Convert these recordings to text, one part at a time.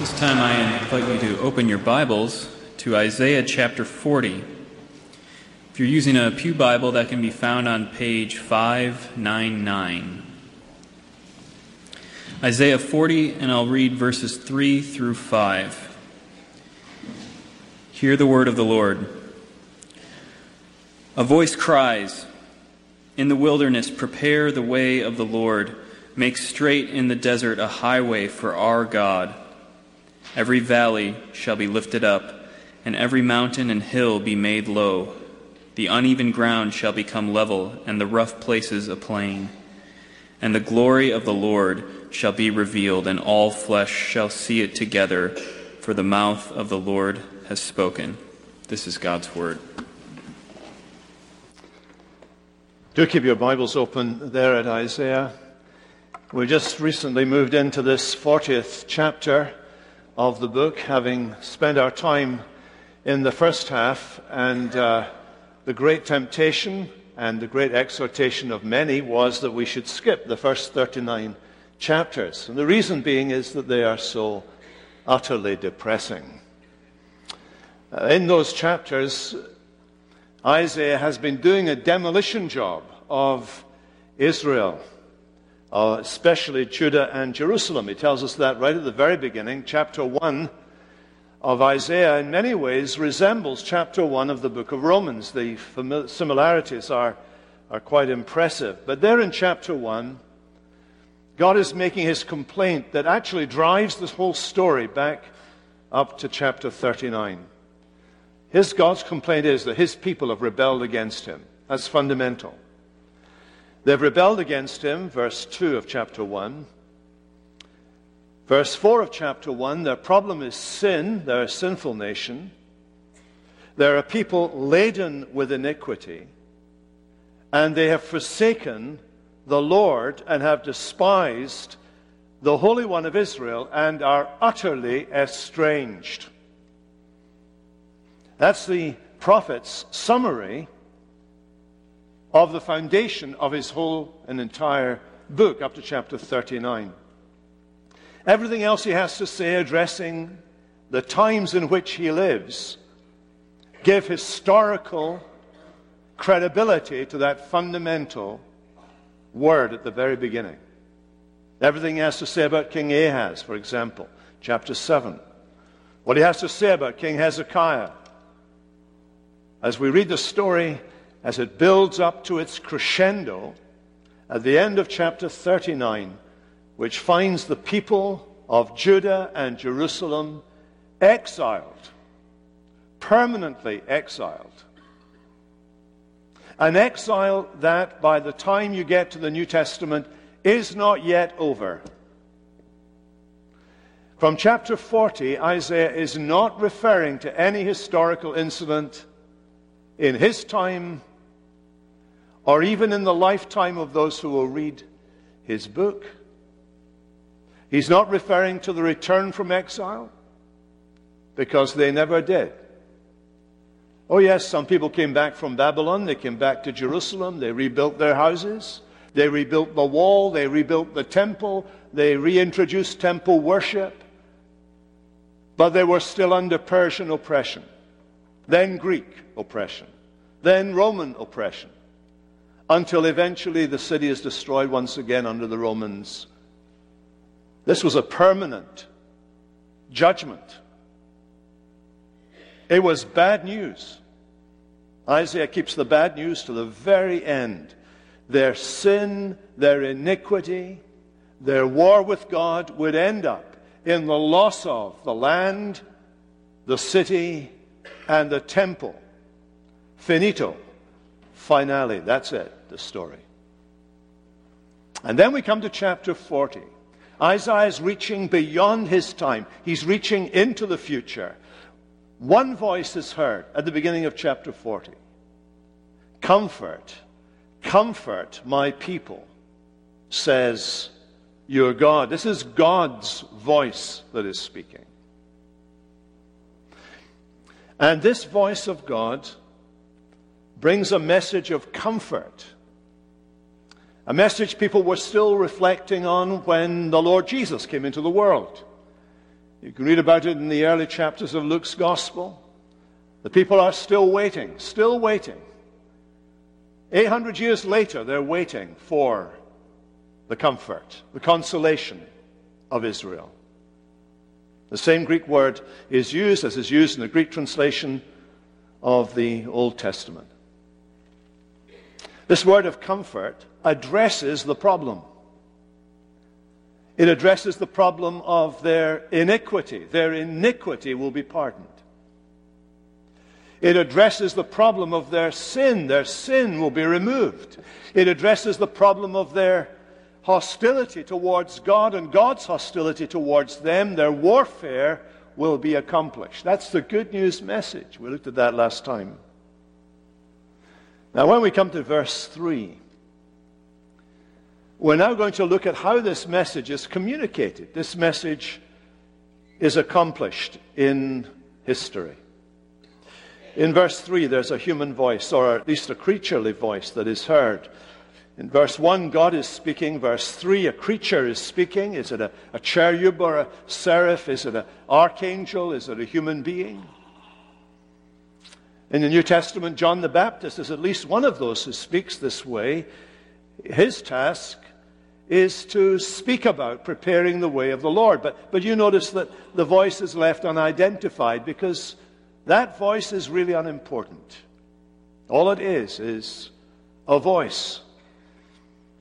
This time I invite you to open your Bibles to Isaiah chapter 40. If you're using a Pew Bible, that can be found on page 599. Isaiah 40, and I'll read verses 3 through 5. Hear the word of the Lord. A voice cries, In the wilderness, prepare the way of the Lord. Make straight in the desert a highway for our God. Every valley shall be lifted up, and every mountain and hill be made low. The uneven ground shall become level, and the rough places a plain. And the glory of the Lord shall be revealed, and all flesh shall see it together, for the mouth of the Lord has spoken. This is God's word. Do keep your Bibles open there at Isaiah. We just recently moved into this 40th chapter of the book, having spent our time in the first half, and uh, the great temptation and the great exhortation of many was that we should skip the first 39 chapters. And the reason being is that they are so utterly depressing. Uh, in those chapters, Isaiah has been doing a demolition job of Israel uh, especially Judah and Jerusalem. He tells us that right at the very beginning. Chapter 1 of Isaiah, in many ways, resembles chapter 1 of the book of Romans. The similarities are, are quite impressive. But there in chapter 1, God is making his complaint that actually drives this whole story back up to chapter 39. His God's complaint is that his people have rebelled against him. That's fundamental. They've rebelled against him, verse 2 of chapter 1. Verse 4 of chapter 1, their problem is sin. They're a sinful nation. They're a people laden with iniquity. And they have forsaken the Lord and have despised the Holy One of Israel and are utterly estranged. That's the prophet's summary of the foundation of his whole and entire book up to chapter 39. Everything else he has to say addressing the times in which he lives give historical credibility to that fundamental word at the very beginning. Everything he has to say about King Ahaz, for example, chapter 7. What he has to say about King Hezekiah. As we read the story, as it builds up to its crescendo at the end of chapter 39, which finds the people of Judah and Jerusalem exiled, permanently exiled. An exile that, by the time you get to the New Testament, is not yet over. From chapter 40, Isaiah is not referring to any historical incident in his time or even in the lifetime of those who will read his book. He's not referring to the return from exile because they never did. Oh, yes, some people came back from Babylon, they came back to Jerusalem, they rebuilt their houses, they rebuilt the wall, they rebuilt the temple, they reintroduced temple worship, but they were still under Persian oppression, then Greek oppression, then Roman oppression until eventually the city is destroyed once again under the Romans. This was a permanent judgment. It was bad news. Isaiah keeps the bad news to the very end. Their sin, their iniquity, their war with God would end up in the loss of the land, the city, and the temple. Finito. Finale. That's it the story. And then we come to chapter 40. Isaiah is reaching beyond his time, he's reaching into the future. One voice is heard at the beginning of chapter 40 Comfort, comfort my people, says your God. This is God's voice that is speaking. And this voice of God brings a message of comfort a message people were still reflecting on when the Lord Jesus came into the world. You can read about it in the early chapters of Luke's Gospel. The people are still waiting, still waiting. 800 years later, they're waiting for the comfort, the consolation of Israel. The same Greek word is used as is used in the Greek translation of the Old Testament. This word of comfort addresses the problem. It addresses the problem of their iniquity. Their iniquity will be pardoned. It addresses the problem of their sin. Their sin will be removed. It addresses the problem of their hostility towards God and God's hostility towards them. Their warfare will be accomplished. That's the good news message. We looked at that last time. Now, when we come to verse 3, we're now going to look at how this message is communicated. This message is accomplished in history. In verse 3, there's a human voice, or at least a creaturely voice, that is heard. In verse 1, God is speaking. Verse 3, a creature is speaking. Is it a, a cherub or a seraph? Is it an archangel? Is it a human being? In the New Testament, John the Baptist is at least one of those who speaks this way. His task is to speak about preparing the way of the Lord. But, but you notice that the voice is left unidentified because that voice is really unimportant. All it is is a voice.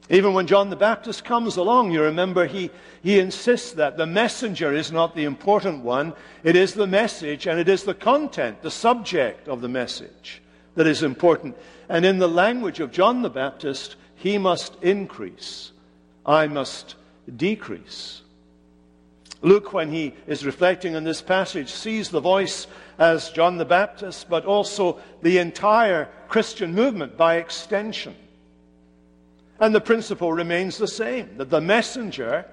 Even when John the Baptist comes along, you remember he, he insists that the messenger is not the important one. It is the message and it is the content, the subject of the message that is important. And in the language of John the Baptist, he must increase. I must decrease. Luke, when he is reflecting on this passage, sees the voice as John the Baptist, but also the entire Christian movement by extension. And the principle remains the same that the messenger,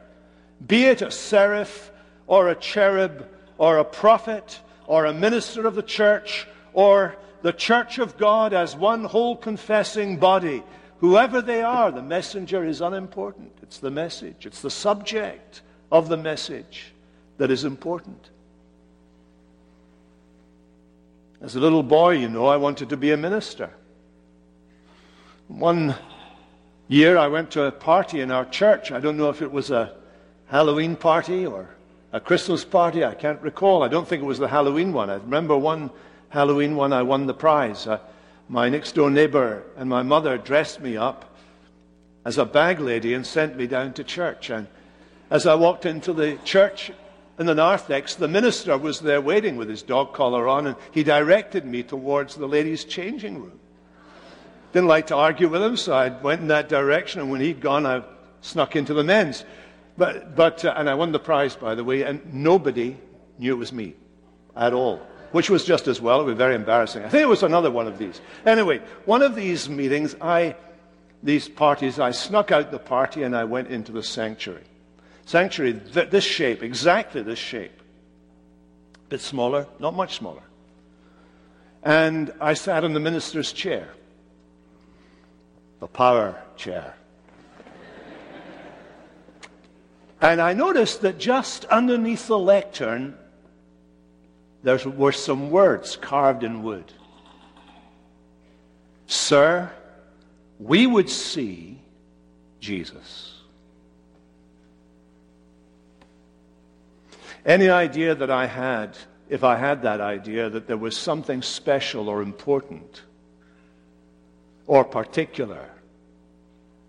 be it a seraph or a cherub or a prophet or a minister of the church or the church of God as one whole confessing body, whoever they are, the messenger is unimportant. It's the message, it's the subject of the message that is important. As a little boy, you know, I wanted to be a minister. One year, I went to a party in our church. I don't know if it was a Halloween party or a Christmas party. I can't recall. I don't think it was the Halloween one. I remember one Halloween one, I won the prize. Uh, my next door neighbor and my mother dressed me up as a bag lady and sent me down to church. And as I walked into the church, in the narthex, the minister was there waiting with his dog collar on, and he directed me towards the ladies' changing room. Didn't like to argue with him, so I went in that direction, and when he'd gone, I snuck into the men's. But, but uh, and I won the prize, by the way, and nobody knew it was me at all, which was just as well. It was very embarrassing. I think it was another one of these. Anyway, one of these meetings, I, these parties, I snuck out the party and I went into the sanctuary sanctuary, th- this shape, exactly this shape. A bit smaller, not much smaller. And I sat in the minister's chair, the power chair. and I noticed that just underneath the lectern, there were some words carved in wood. Sir, we would see Jesus. Any idea that I had, if I had that idea, that there was something special or important or particular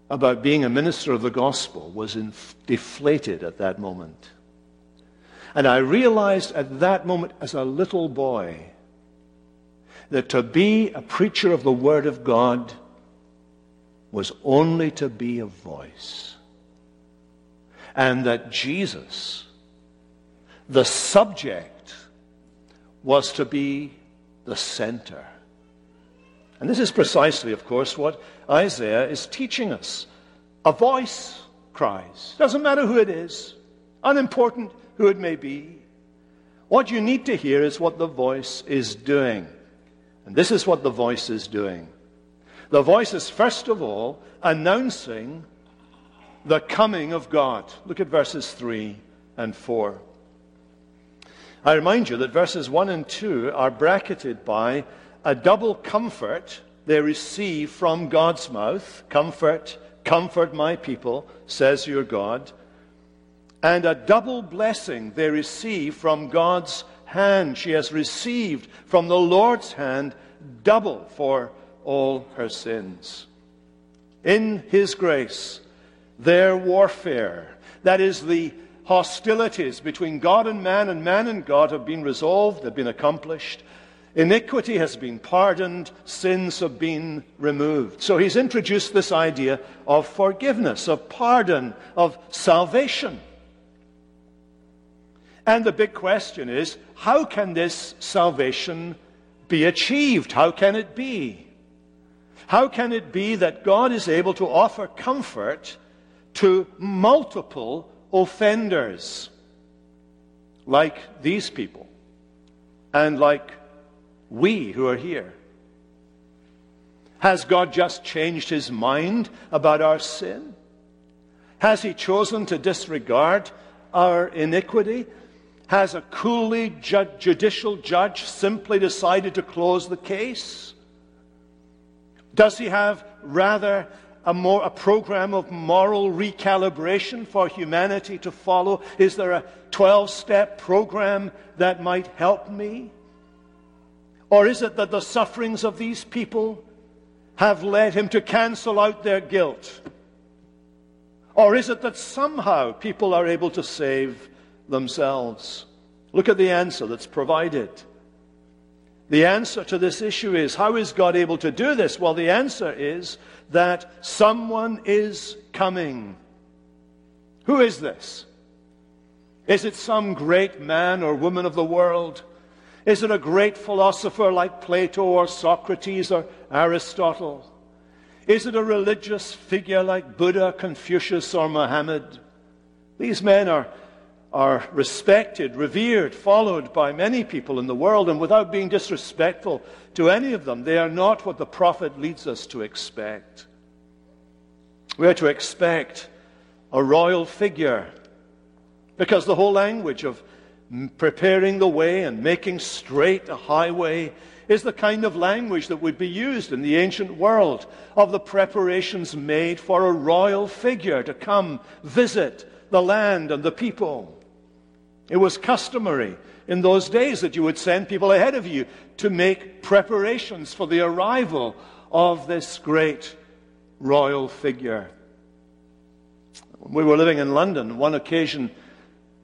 about being a minister of the gospel was inf- deflated at that moment. And I realized at that moment as a little boy that to be a preacher of the Word of God was only to be a voice. And that Jesus the subject was to be the center. And this is precisely, of course, what Isaiah is teaching us. A voice cries. Doesn't matter who it is, unimportant who it may be. What you need to hear is what the voice is doing. And this is what the voice is doing. The voice is, first of all, announcing the coming of God. Look at verses 3 and 4. I remind you that verses 1 and 2 are bracketed by a double comfort they receive from God's mouth. Comfort, comfort my people, says your God. And a double blessing they receive from God's hand. She has received from the Lord's hand double for all her sins. In His grace, their warfare, that is, the hostilities between God and man and man and God, have been resolved, have been accomplished. Iniquity has been pardoned, sins have been removed. So he's introduced this idea of forgiveness, of pardon, of salvation. And the big question is how can this salvation be achieved? How can it be? How can it be that God is able to offer comfort to multiple offenders like these people and like we who are here? Has God just changed his mind about our sin? Has he chosen to disregard our iniquity? Has a coolly ju- judicial judge simply decided to close the case? Does he have rather a, more, a program of moral recalibration for humanity to follow? Is there a 12 step program that might help me? Or is it that the sufferings of these people have led him to cancel out their guilt? Or is it that somehow people are able to save themselves? Look at the answer that's provided. The answer to this issue is how is God able to do this? Well, the answer is that someone is coming. Who is this? Is it some great man or woman of the world? Is it a great philosopher like Plato or Socrates or Aristotle? Is it a religious figure like Buddha, Confucius, or Mohammed? These men are, are respected, revered, followed by many people in the world, and without being disrespectful to any of them, they are not what the prophet leads us to expect. We are to expect a royal figure because the whole language of preparing the way and making straight a highway is the kind of language that would be used in the ancient world of the preparations made for a royal figure to come visit the land and the people. It was customary in those days that you would send people ahead of you to make preparations for the arrival of this great royal figure. We were living in London, one occasion,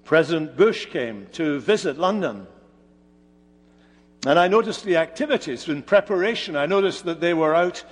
President Bush came to visit London. And I noticed the activities in preparation. I noticed that they were out,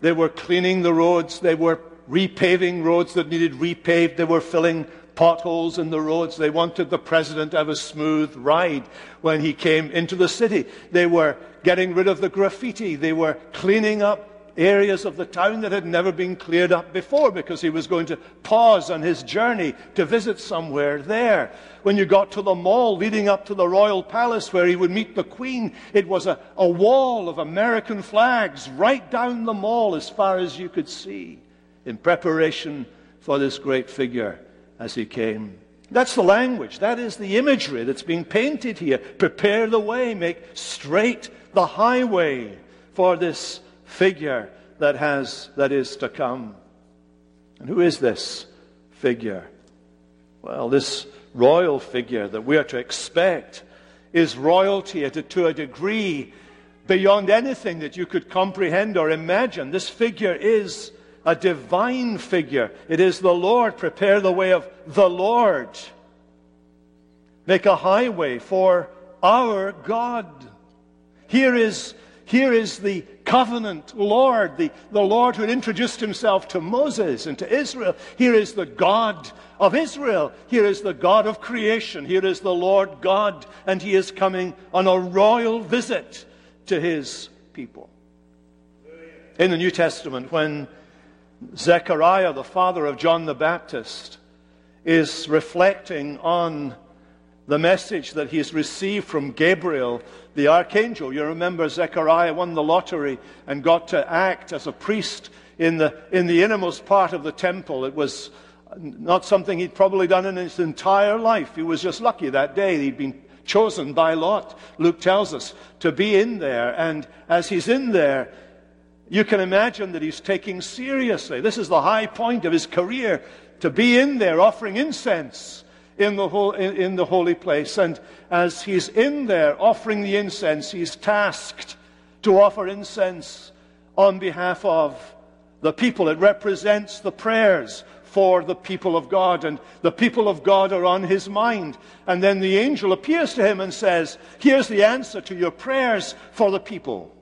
they were cleaning the roads, they were repaving roads that needed repaved, they were filling potholes in the roads. They wanted the president to have a smooth ride when he came into the city. They were getting rid of the graffiti, they were cleaning up areas of the town that had never been cleared up before because he was going to pause on his journey to visit somewhere there. When you got to the mall leading up to the royal palace where he would meet the queen, it was a, a wall of American flags right down the mall as far as you could see in preparation for this great figure as he came. That's the language. That is the imagery that's being painted here. Prepare the way, make straight the highway for this figure that has that is to come. And who is this figure? Well, this royal figure that we are to expect is royalty to a degree beyond anything that you could comprehend or imagine. This figure is a divine figure. It is the Lord. Prepare the way of the Lord. Make a highway for our God. Here is here is the covenant Lord, the, the Lord who had introduced himself to Moses and to Israel. Here is the God of Israel. Here is the God of creation. Here is the Lord God, and he is coming on a royal visit to his people. In the New Testament, when Zechariah, the father of John the Baptist, is reflecting on the message that he's received from Gabriel, the archangel. You remember Zechariah won the lottery and got to act as a priest in the, in the innermost part of the temple. It was not something he'd probably done in his entire life. He was just lucky that day. He'd been chosen by Lot, Luke tells us, to be in there. And as he's in there, you can imagine that he's taking seriously. This is the high point of his career to be in there offering incense in the, in, in the holy place. And as he's in there offering the incense, he's tasked to offer incense on behalf of the people. It represents the prayers for the people of God, and the people of God are on his mind. And then the angel appears to him and says, Here's the answer to your prayers for the people.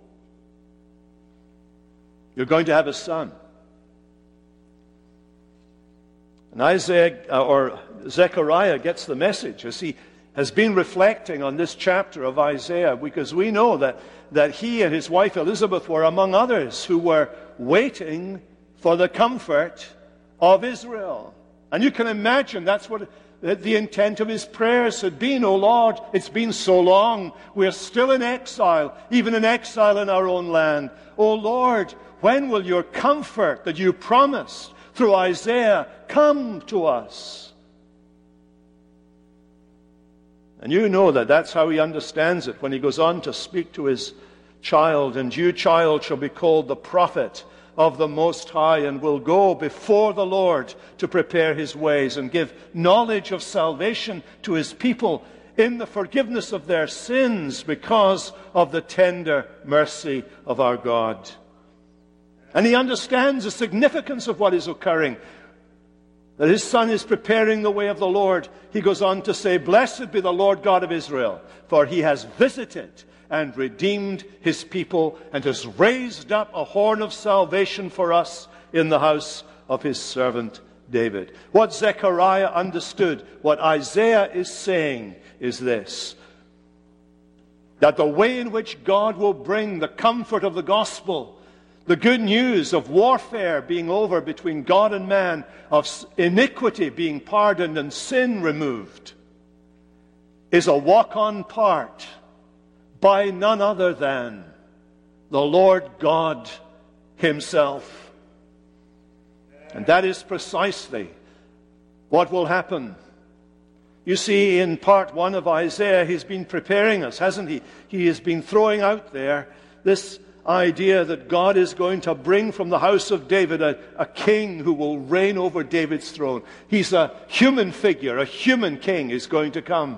You're going to have a son. And Isaiah uh, or Zechariah gets the message as he has been reflecting on this chapter of Isaiah because we know that, that he and his wife Elizabeth were among others who were waiting for the comfort of Israel. And you can imagine that's what the intent of his prayers had been. Oh Lord, it's been so long. We're still in exile, even in exile in our own land. Oh Lord, when will your comfort that you promised through Isaiah come to us? And you know that that's how he understands it when he goes on to speak to his child. And you, child, shall be called the prophet of the Most High and will go before the Lord to prepare his ways and give knowledge of salvation to his people in the forgiveness of their sins because of the tender mercy of our God. And he understands the significance of what is occurring. That his son is preparing the way of the Lord, he goes on to say, Blessed be the Lord God of Israel, for he has visited and redeemed his people and has raised up a horn of salvation for us in the house of his servant David. What Zechariah understood, what Isaiah is saying, is this. That the way in which God will bring the comfort of the gospel the good news of warfare being over between God and man, of iniquity being pardoned and sin removed, is a walk on part by none other than the Lord God Himself. And that is precisely what will happen. You see, in part one of Isaiah, he's been preparing us, hasn't he? He has been throwing out there this idea that God is going to bring from the house of David a, a, king who will reign over David's throne. He's a human figure, a human king is going to come.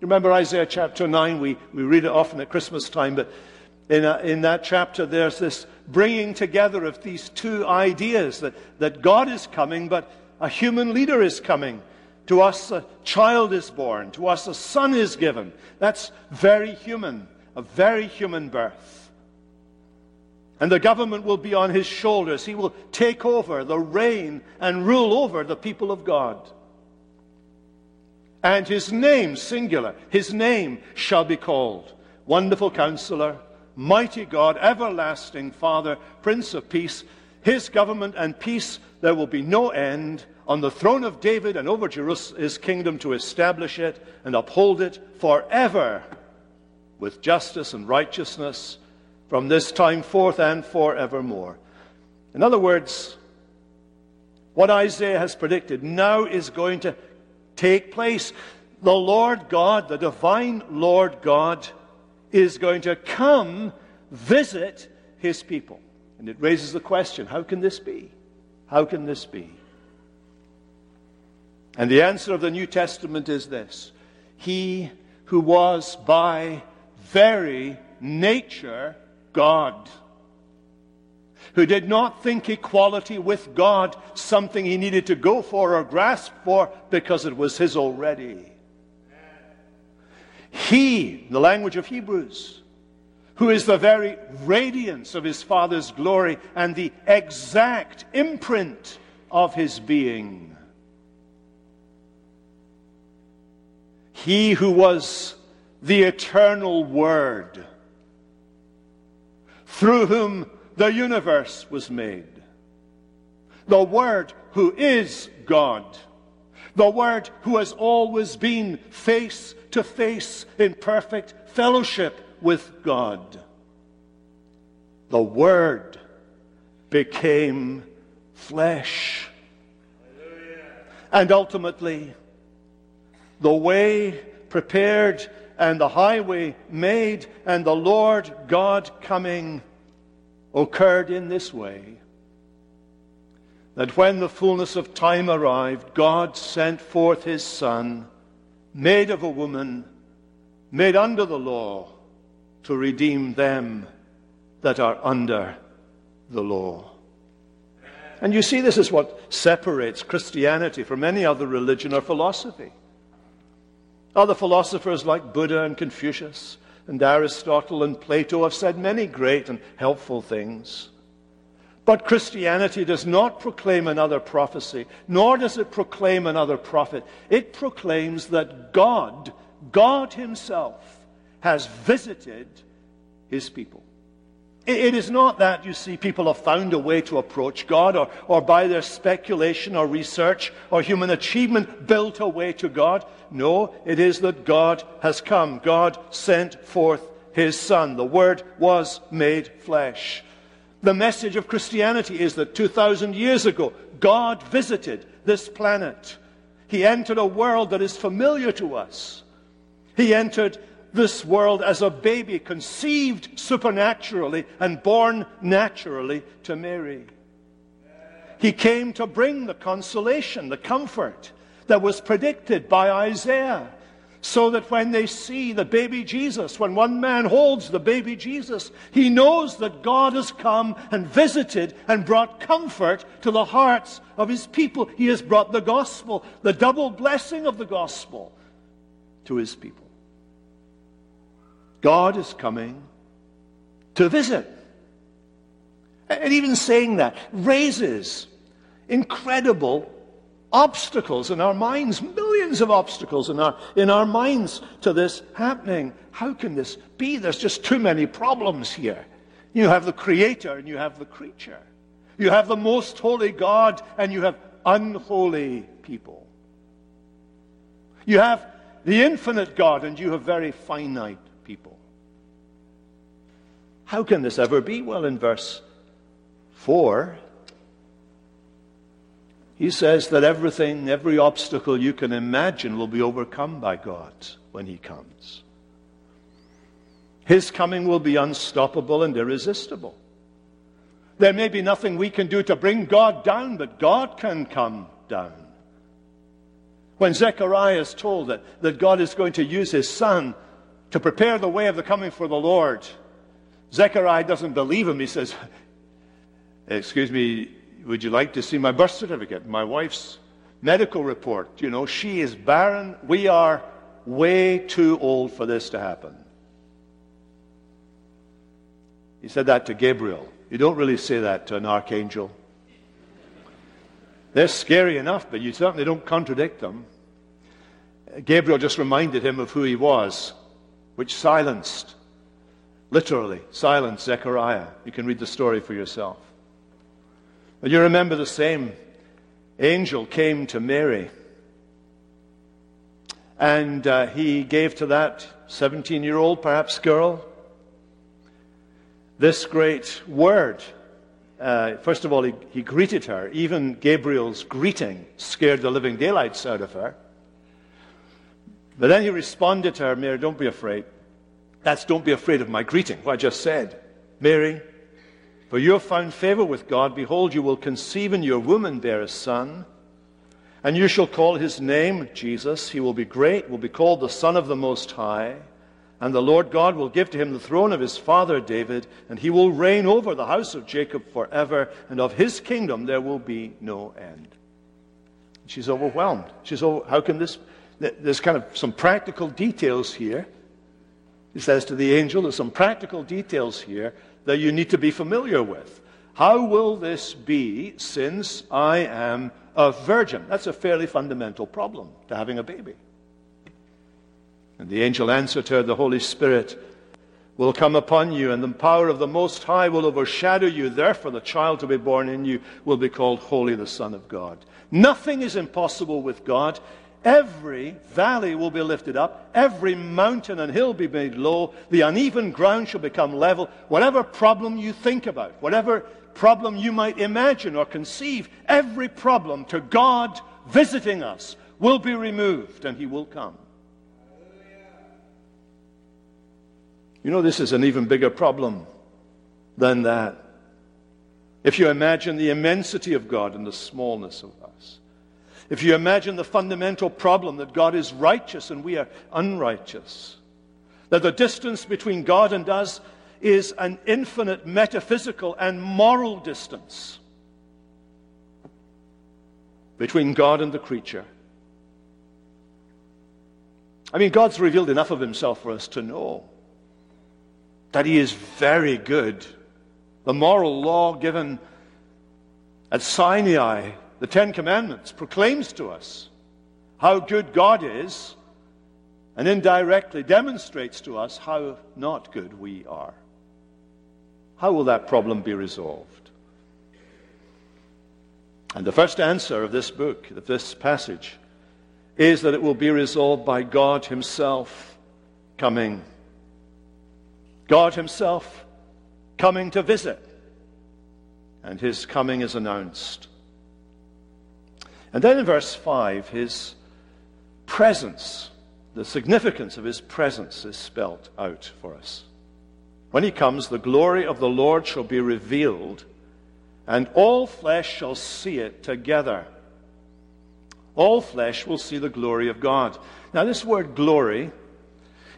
You remember Isaiah chapter 9? We, we read it often at Christmas time, but in, a, in that chapter there's this bringing together of these two ideas that, that God is coming, but a human leader is coming. To us, a child is born. To us, a son is given. That's very human, a very human birth. And the government will be on his shoulders. He will take over the reign and rule over the people of God. And his name, singular, his name shall be called Wonderful Counselor, Mighty God, Everlasting Father, Prince of Peace. His government and peace there will be no end on the throne of David and over his kingdom to establish it and uphold it forever with justice and righteousness from this time forth and forevermore. In other words, what Isaiah has predicted now is going to take place. The Lord God, the divine Lord God, is going to come visit his people. And it raises the question how can this be? How can this be? And the answer of the New Testament is this He who was by very nature God, who did not think equality with God something he needed to go for or grasp for because it was his already. He, the language of Hebrews, who is the very radiance of his Father's glory and the exact imprint of his being. He who was the eternal Word through whom the universe was made. The Word who is God. The Word who has always been face to face in perfect fellowship with God. The Word became flesh. And ultimately, the way prepared and the highway made and the Lord God coming occurred in this way that when the fullness of time arrived, God sent forth his Son, made of a woman, made under the law, to redeem them that are under the law. And you see, this is what separates Christianity from any other religion or philosophy. Other philosophers like Buddha and Confucius and Aristotle and Plato have said many great and helpful things. But Christianity does not proclaim another prophecy, nor does it proclaim another prophet. It proclaims that God, God Himself, has visited His people. It is not that, you see, people have found a way to approach God or, or by their speculation or research or human achievement built a way to God. No, it is that God has come. God sent forth His Son. The Word was made flesh. The message of Christianity is that 2,000 years ago, God visited this planet. He entered a world that is familiar to us. He entered this world as a baby, conceived supernaturally and born naturally to Mary. He came to bring the consolation, the comfort that was predicted by Isaiah so that when they see the baby Jesus, when one man holds the baby Jesus, he knows that God has come and visited and brought comfort to the hearts of his people. He has brought the gospel, the double blessing of the gospel, to his people. God is coming to visit. And even saying that raises incredible obstacles in our minds, millions of obstacles in our, in our minds to this happening. How can this be? There's just too many problems here. You have the Creator and you have the creature. You have the most holy God and you have unholy people. You have the infinite God and you have very finite. How can this ever be? Well, in verse 4, he says that everything, every obstacle you can imagine will be overcome by God when He comes. His coming will be unstoppable and irresistible. There may be nothing we can do to bring God down, but God can come down. When Zechariah is told that, that God is going to use his son to prepare the way of the coming for the Lord, Zechariah doesn't believe him. He says, Excuse me, would you like to see my birth certificate, my wife's medical report? You know, she is barren. We are way too old for this to happen. He said that to Gabriel. You don't really say that to an archangel. They're scary enough, but you certainly don't contradict them. Gabriel just reminded him of who he was, which silenced, literally, silenced Zechariah. You can read the story for yourself. But you remember the same angel came to Mary. And uh, he gave to that 17 year old, perhaps girl, this great word. Uh, first of all, he, he greeted her. Even Gabriel's greeting scared the living daylights out of her. But then he responded to her, Mary, don't be afraid. That's don't be afraid of my greeting, what I just said. Mary, for you have found favor with God. Behold, you will conceive in your womb and bear a son. And you shall call his name Jesus. He will be great, will be called the Son of the Most High. And the Lord God will give to him the throne of his father David, and he will reign over the house of Jacob forever, and of his kingdom there will be no end. She's overwhelmed. She's over, how can this? There's kind of some practical details here. He says to the angel, there's some practical details here that you need to be familiar with. How will this be since I am a virgin? That's a fairly fundamental problem to having a baby. And the angel answered her, The Holy Spirit will come upon you, and the power of the Most High will overshadow you. Therefore, the child to be born in you will be called Holy, the Son of God. Nothing is impossible with God. Every valley will be lifted up, every mountain and hill be made low, the uneven ground shall become level. Whatever problem you think about, whatever problem you might imagine or conceive, every problem to God visiting us will be removed and he will come. You know, this is an even bigger problem than that. If you imagine the immensity of God and the smallness of if you imagine the fundamental problem that God is righteous and we are unrighteous, that the distance between God and us is an infinite metaphysical and moral distance between God and the creature. I mean, God's revealed enough of himself for us to know that he is very good. The moral law given at Sinai, the Ten Commandments, proclaims to us how good God is and indirectly demonstrates to us how not good we are. How will that problem be resolved? And the first answer of this book, of this passage, is that it will be resolved by God Himself coming God Himself coming to visit. And His coming is announced. And then in verse 5, His presence, the significance of His presence is spelt out for us. When He comes, the glory of the Lord shall be revealed, and all flesh shall see it together. All flesh will see the glory of God. Now, this word glory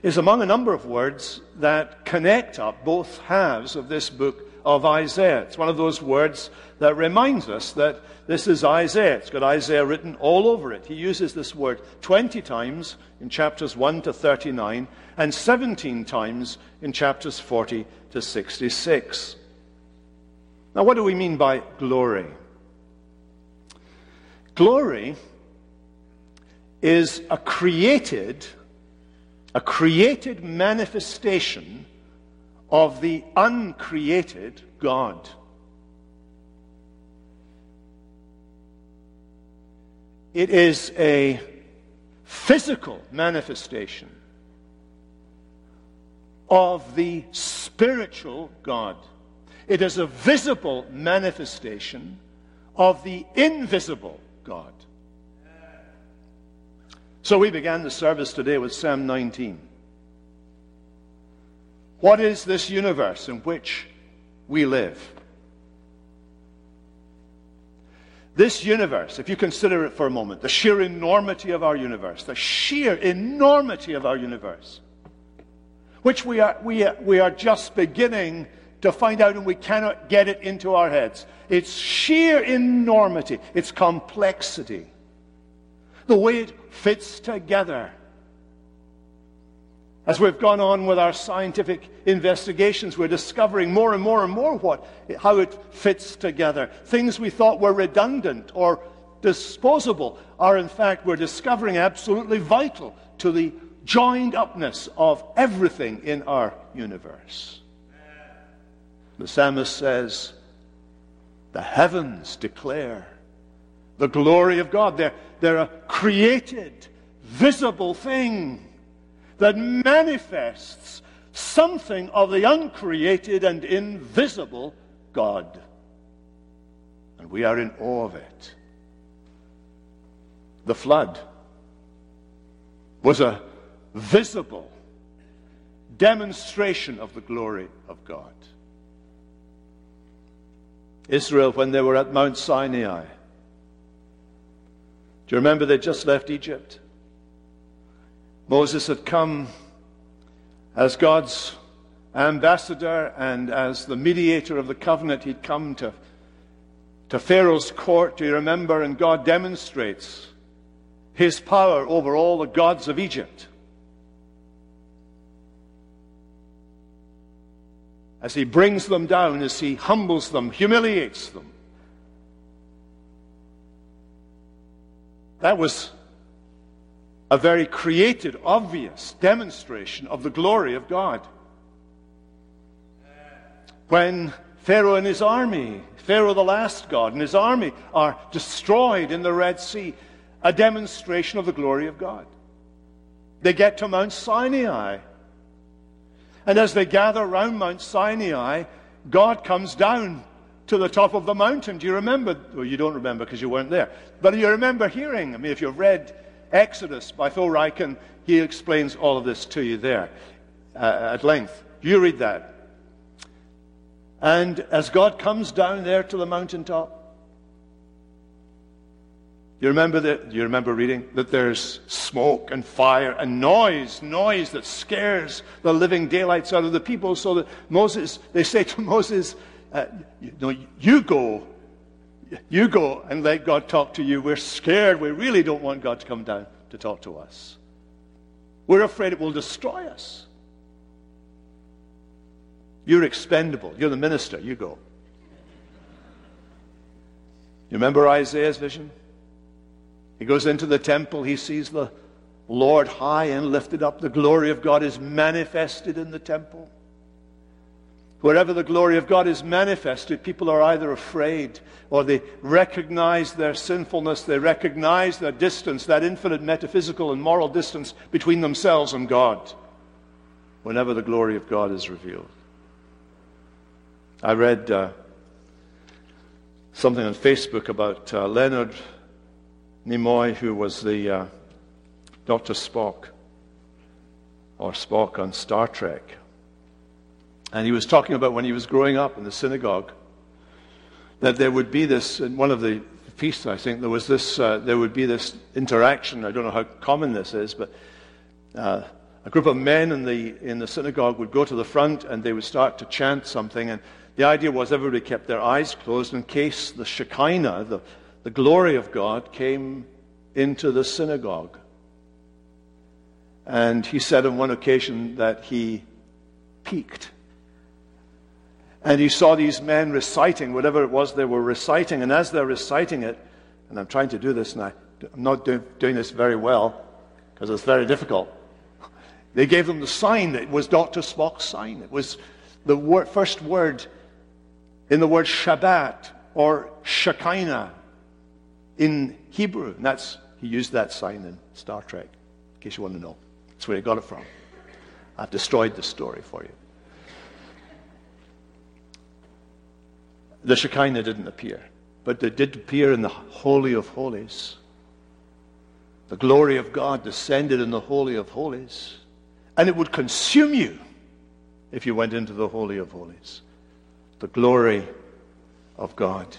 is among a number of words that connect up both halves of this book of Isaiah. It's one of those words that reminds us that this is Isaiah. It's got Isaiah written all over it. He uses this word 20 times in chapters 1 to 39 and 17 times in chapters 40 to 66. Now, what do we mean by glory? Glory is a created a created manifestation of the uncreated God. It is a physical manifestation of the spiritual God. It is a visible manifestation of the invisible God. So we began the service today with Psalm 19. What is this universe in which we live? This universe, if you consider it for a moment, the sheer enormity of our universe, the sheer enormity of our universe, which we are, we are, we are just beginning to find out and we cannot get it into our heads. Its sheer enormity, its complexity the way it fits together. As we've gone on with our scientific investigations, we're discovering more and more and more what, how it fits together. Things we thought were redundant or disposable are, in fact, we're discovering absolutely vital to the joined upness of everything in our universe. The psalmist says, The heavens declare the glory of God. They're, they're a created, visible thing that manifests something of the uncreated and invisible God. And we are in awe of it. The flood was a visible demonstration of the glory of God. Israel, when they were at Mount Sinai, do you remember they just left Egypt? Moses had come as God's ambassador and as the mediator of the covenant. He'd come to, to Pharaoh's court, do you remember? And God demonstrates his power over all the gods of Egypt. As he brings them down, as he humbles them, humiliates them. That was a very created, obvious demonstration of the glory of God. When Pharaoh and his army, Pharaoh the last god, and his army are destroyed in the Red Sea, a demonstration of the glory of God. They get to Mount Sinai. And as they gather around Mount Sinai, God comes down to the top of the mountain. Do you remember? Well, you don't remember because you weren't there. But you remember hearing. I mean, if you've read Exodus by Phil Ryken, he explains all of this to you there uh, at length. You read that. And as God comes down there to the mountaintop, you remember that? You remember reading that there's smoke and fire and noise, noise that scares the living daylights out of the people. So that Moses, they say to Moses, uh, you, no, you go, you go and let God talk to you. We're scared. We really don't want God to come down to talk to us. We're afraid it will destroy us. You're expendable. You're the minister. You go. You remember Isaiah's vision? He goes into the temple. He sees the Lord high and lifted up. The glory of God is manifested in the temple. Wherever the glory of God is manifested, people are either afraid or they recognize their sinfulness, they recognize their distance, that infinite metaphysical and moral distance between themselves and God, whenever the glory of God is revealed. I read uh, something on Facebook about uh, Leonard Nimoy, who was the uh, Dr. Spock, or Spock on Star Trek. And he was talking about when he was growing up in the synagogue, that there would be this, in one of the feasts, I think, there was this, uh, there would be this interaction. I don't know how common this is, but uh, a group of men in the, in the synagogue would go to the front and they would start to chant something. And the idea was everybody kept their eyes closed in case the Shekinah, the, the glory of God came into the synagogue. And he said on one occasion that he peeked. And he saw these men reciting whatever it was they were reciting. And as they're reciting it, and I'm trying to do this, and I, am not do, doing this very well because it's very difficult. They gave them the sign. It was Dr. Spock's sign. It was the word, first word in the word Shabbat or Shekinah in Hebrew. And that's, he used that sign in Star Trek, in case you want to know. That's where he got it from. I've destroyed the story for you. The Shekinah didn't appear, but it did appear in the Holy of Holies. The glory of God descended in the Holy of Holies, and it would consume you if you went into the Holy of Holies. The glory of God.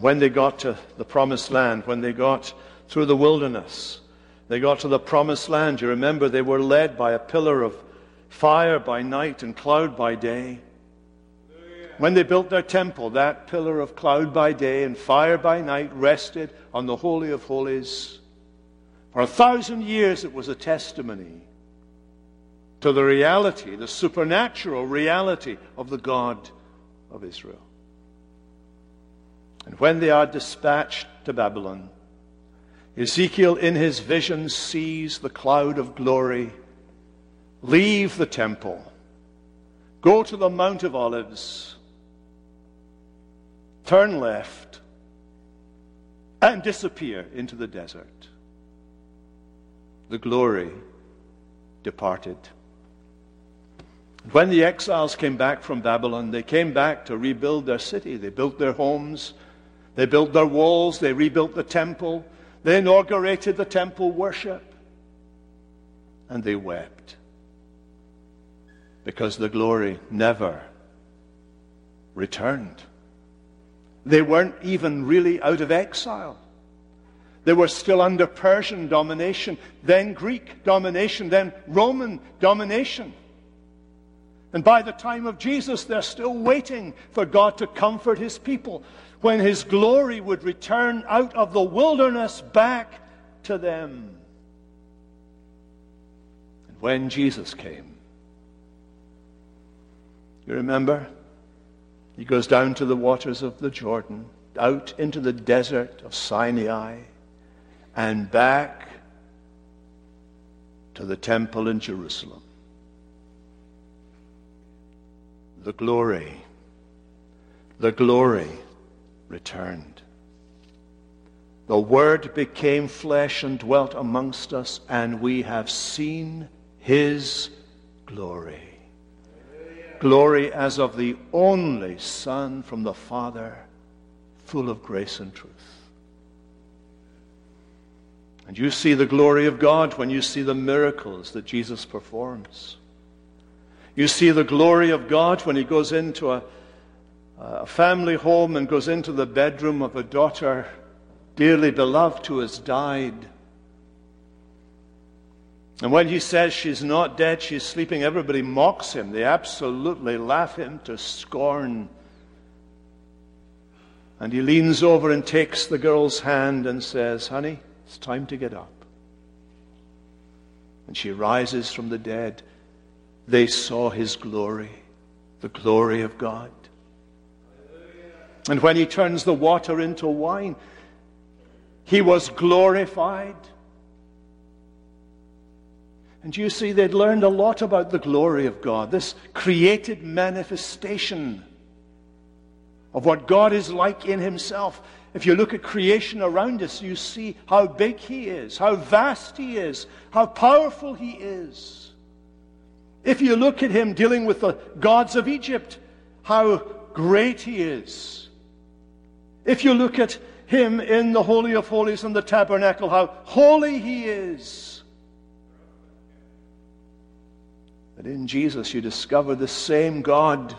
When they got to the promised land, when they got through the wilderness, they got to the promised land. You remember they were led by a pillar of fire by night and cloud by day. When they built their temple, that pillar of cloud by day and fire by night rested on the Holy of Holies. For a thousand years, it was a testimony to the reality, the supernatural reality of the God of Israel. And when they are dispatched to Babylon, Ezekiel in his vision sees the cloud of glory leave the temple, go to the Mount of Olives, turn left, and disappear into the desert. The glory departed. When the exiles came back from Babylon, they came back to rebuild their city. They built their homes, they built their walls, they rebuilt the temple, they inaugurated the temple worship, and they wept because the glory never returned. They weren't even really out of exile. They were still under Persian domination, then Greek domination, then Roman domination. And by the time of Jesus, they're still waiting for God to comfort his people when his glory would return out of the wilderness back to them. And when Jesus came, you remember? He goes down to the waters of the Jordan, out into the desert of Sinai, and back to the temple in Jerusalem. The glory, the glory returned. The Word became flesh and dwelt amongst us, and we have seen His glory. Glory as of the only Son from the Father, full of grace and truth. And you see the glory of God when you see the miracles that Jesus performs. You see the glory of God when he goes into a, a family home and goes into the bedroom of a daughter dearly beloved who has died. And when he says she's not dead, she's sleeping, everybody mocks him. They absolutely laugh him to scorn. And he leans over and takes the girl's hand and says, Honey, it's time to get up. And she rises from the dead they saw his glory, the glory of God. And when he turns the water into wine, he was glorified. And you see, they'd learned a lot about the glory of God, this created manifestation of what God is like in himself. If you look at creation around us, you see how big he is, how vast he is, how powerful he is. If you look at him dealing with the gods of Egypt, how great he is. If you look at him in the Holy of Holies and the tabernacle, how holy he is. But in Jesus, you discover the same God,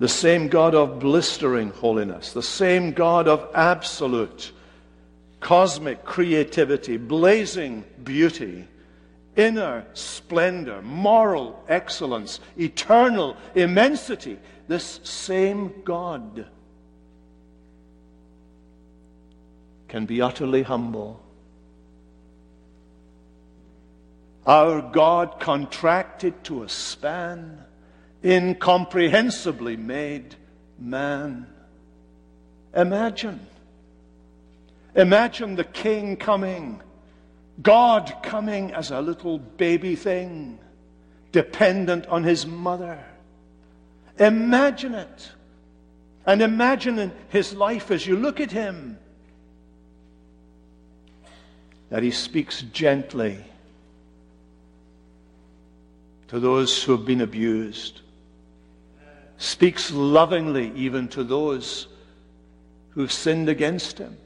the same God of blistering holiness, the same God of absolute, cosmic creativity, blazing beauty inner splendor, moral excellence, eternal immensity. This same God can be utterly humble. Our God contracted to a span, incomprehensibly made man. Imagine. Imagine the king coming God coming as a little baby thing, dependent on his mother. Imagine it. And imagine his life as you look at him that he speaks gently to those who have been abused, speaks lovingly even to those who've sinned against him.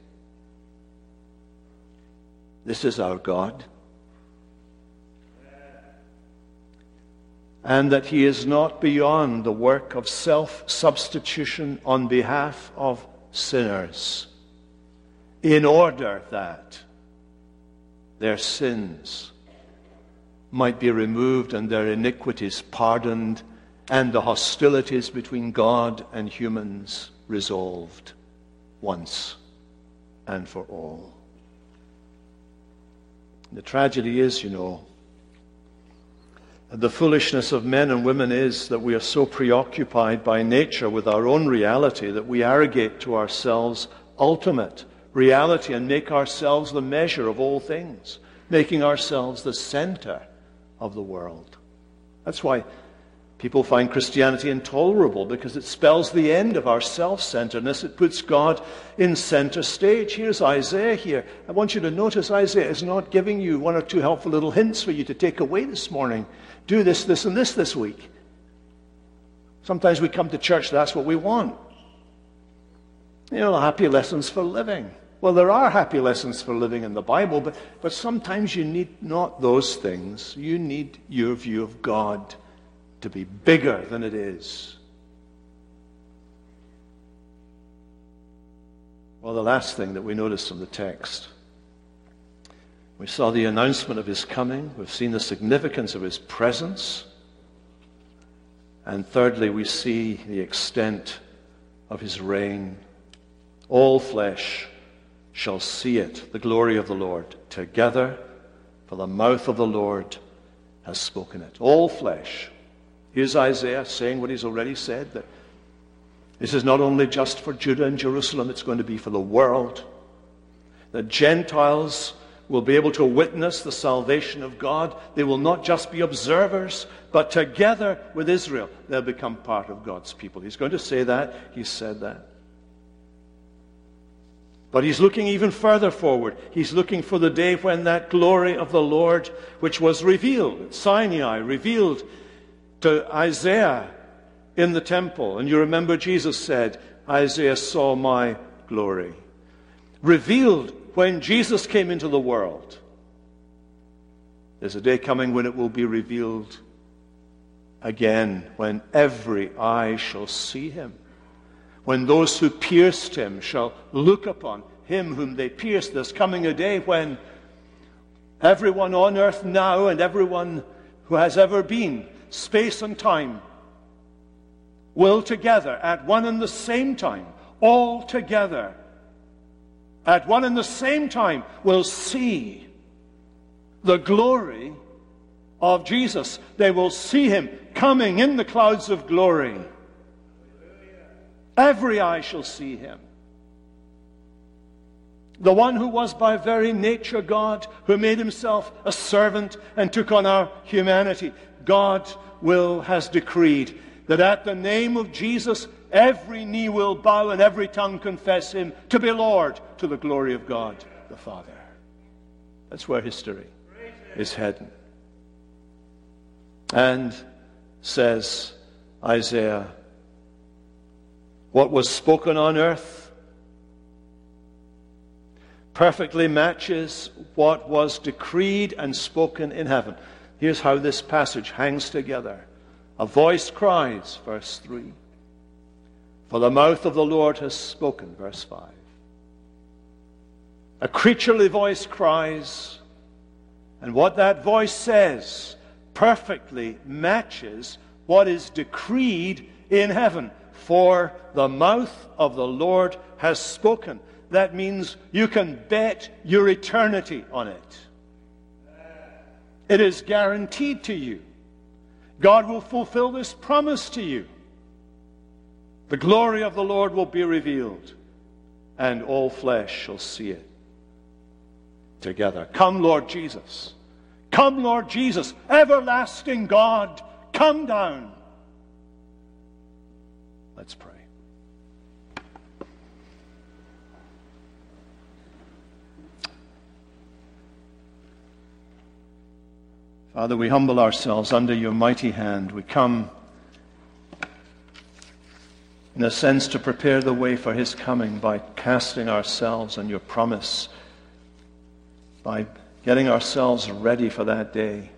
This is our God. And that He is not beyond the work of self substitution on behalf of sinners, in order that their sins might be removed and their iniquities pardoned and the hostilities between God and humans resolved once and for all. The tragedy is, you know, the foolishness of men and women is that we are so preoccupied by nature with our own reality that we arrogate to ourselves ultimate reality and make ourselves the measure of all things, making ourselves the center of the world. That's why People find Christianity intolerable because it spells the end of our self centeredness. It puts God in center stage. Here's Isaiah here. I want you to notice Isaiah is not giving you one or two helpful little hints for you to take away this morning. Do this, this, and this this week. Sometimes we come to church, that's what we want. You know, happy lessons for living. Well, there are happy lessons for living in the Bible, but, but sometimes you need not those things. You need your view of God to be bigger than it is. Well, the last thing that we notice from the text, we saw the announcement of his coming, we've seen the significance of his presence, and thirdly, we see the extent of his reign. All flesh shall see it, the glory of the Lord, together, for the mouth of the Lord has spoken it. All flesh Here's Isaiah saying what he's already said that this is not only just for Judah and Jerusalem, it's going to be for the world. That Gentiles will be able to witness the salvation of God. They will not just be observers, but together with Israel, they'll become part of God's people. He's going to say that. He said that. But he's looking even further forward. He's looking for the day when that glory of the Lord, which was revealed at Sinai, revealed to Isaiah in the temple. And you remember Jesus said, Isaiah saw my glory. Revealed when Jesus came into the world. There's a day coming when it will be revealed again when every eye shall see him, when those who pierced him shall look upon him whom they pierced. There's coming a day when everyone on earth now and everyone who has ever been, space and time, will together at one and the same time, all together, at one and the same time, will see the glory of Jesus. They will see him coming in the clouds of glory. Every eye shall see him. The one who was by very nature God, who made himself a servant and took on our humanity. God will has decreed that at the name of Jesus every knee will bow and every tongue confess him to be Lord to the glory of God the Father. That's where history is heading. And says Isaiah, what was spoken on earth perfectly matches what was decreed and spoken in heaven. Here's how this passage hangs together. A voice cries, verse 3. For the mouth of the Lord has spoken, verse 5. A creaturely voice cries, and what that voice says perfectly matches what is decreed in heaven. For the mouth of the Lord has spoken. That means you can bet your eternity on it. It is guaranteed to you. God will fulfill this promise to you. The glory of the Lord will be revealed, and all flesh shall see it together. Come, Lord Jesus. Come, Lord Jesus. Everlasting God, come down. Let's pray. Father, we humble ourselves under your mighty hand. We come, in a sense, to prepare the way for his coming by casting ourselves on your promise, by getting ourselves ready for that day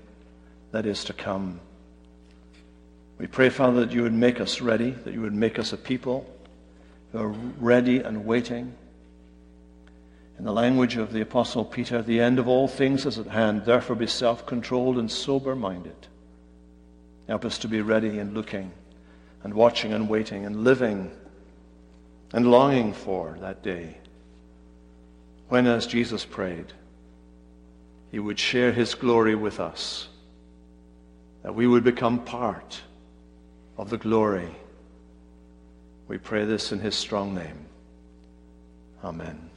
that is to come. We pray, Father, that you would make us ready, that you would make us a people who are ready and waiting. In the language of the Apostle Peter, the end of all things is at hand. Therefore, be self controlled and sober minded. Help us to be ready and looking and watching and waiting and living and longing for that day when, as Jesus prayed, he would share his glory with us, that we would become part of the glory. We pray this in his strong name. Amen.